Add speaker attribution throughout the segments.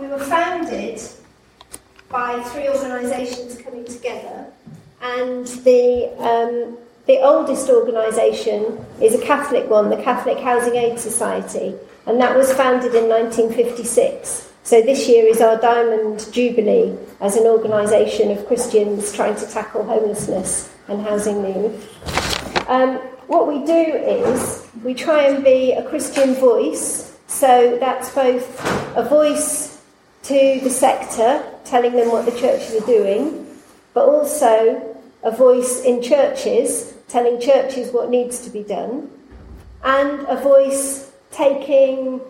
Speaker 1: We were founded by three organisations coming together, and the um, the oldest organisation is a Catholic one, the Catholic Housing Aid Society, and that was founded in 1956. So this year is our Diamond Jubilee as an organisation of Christians trying to tackle homelessness and housing need. Um, what we do is we try and be a Christian voice, so that's both a voice to the sector, telling them what the churches are doing, but also a voice in churches, telling churches what needs to be done, and a voice taking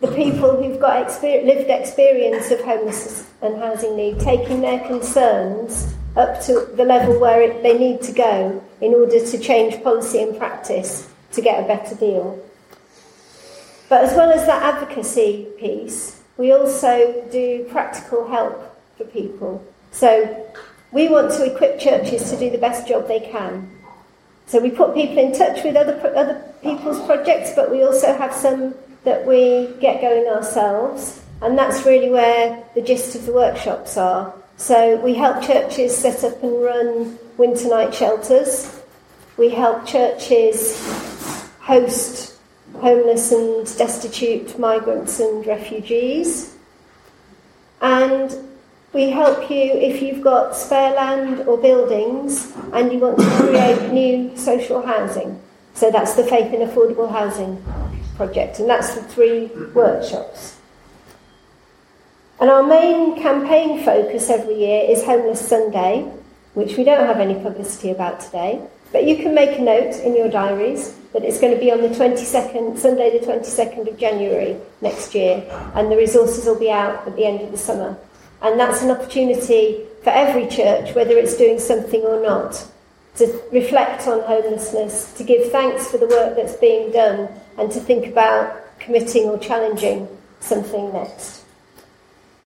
Speaker 1: the people who've got exper- lived experience of homelessness and housing need, taking their concerns up to the level where it, they need to go in order to change policy and practice to get a better deal. But as well as that advocacy piece, we also do practical help for people. So we want to equip churches to do the best job they can. So we put people in touch with other, other people's projects, but we also have some that we get going ourselves, and that's really where the gist of the workshops are. So we help churches set up and run winter night shelters. We help churches host homeless and destitute migrants and refugees. And we help you if you've got spare land or buildings and you want to create new social housing. So that's the Faith in Affordable Housing project, and that's the three workshops. And our main campaign focus every year is Homeless Sunday, which we don't have any publicity about today. But you can make a note in your diaries that it's going to be on the 22nd, Sunday the 22nd of January next year, and the resources will be out at the end of the summer. And that's an opportunity for every church, whether it's doing something or not, to reflect on homelessness, to give thanks for the work that's being done, and to think about committing or challenging something next.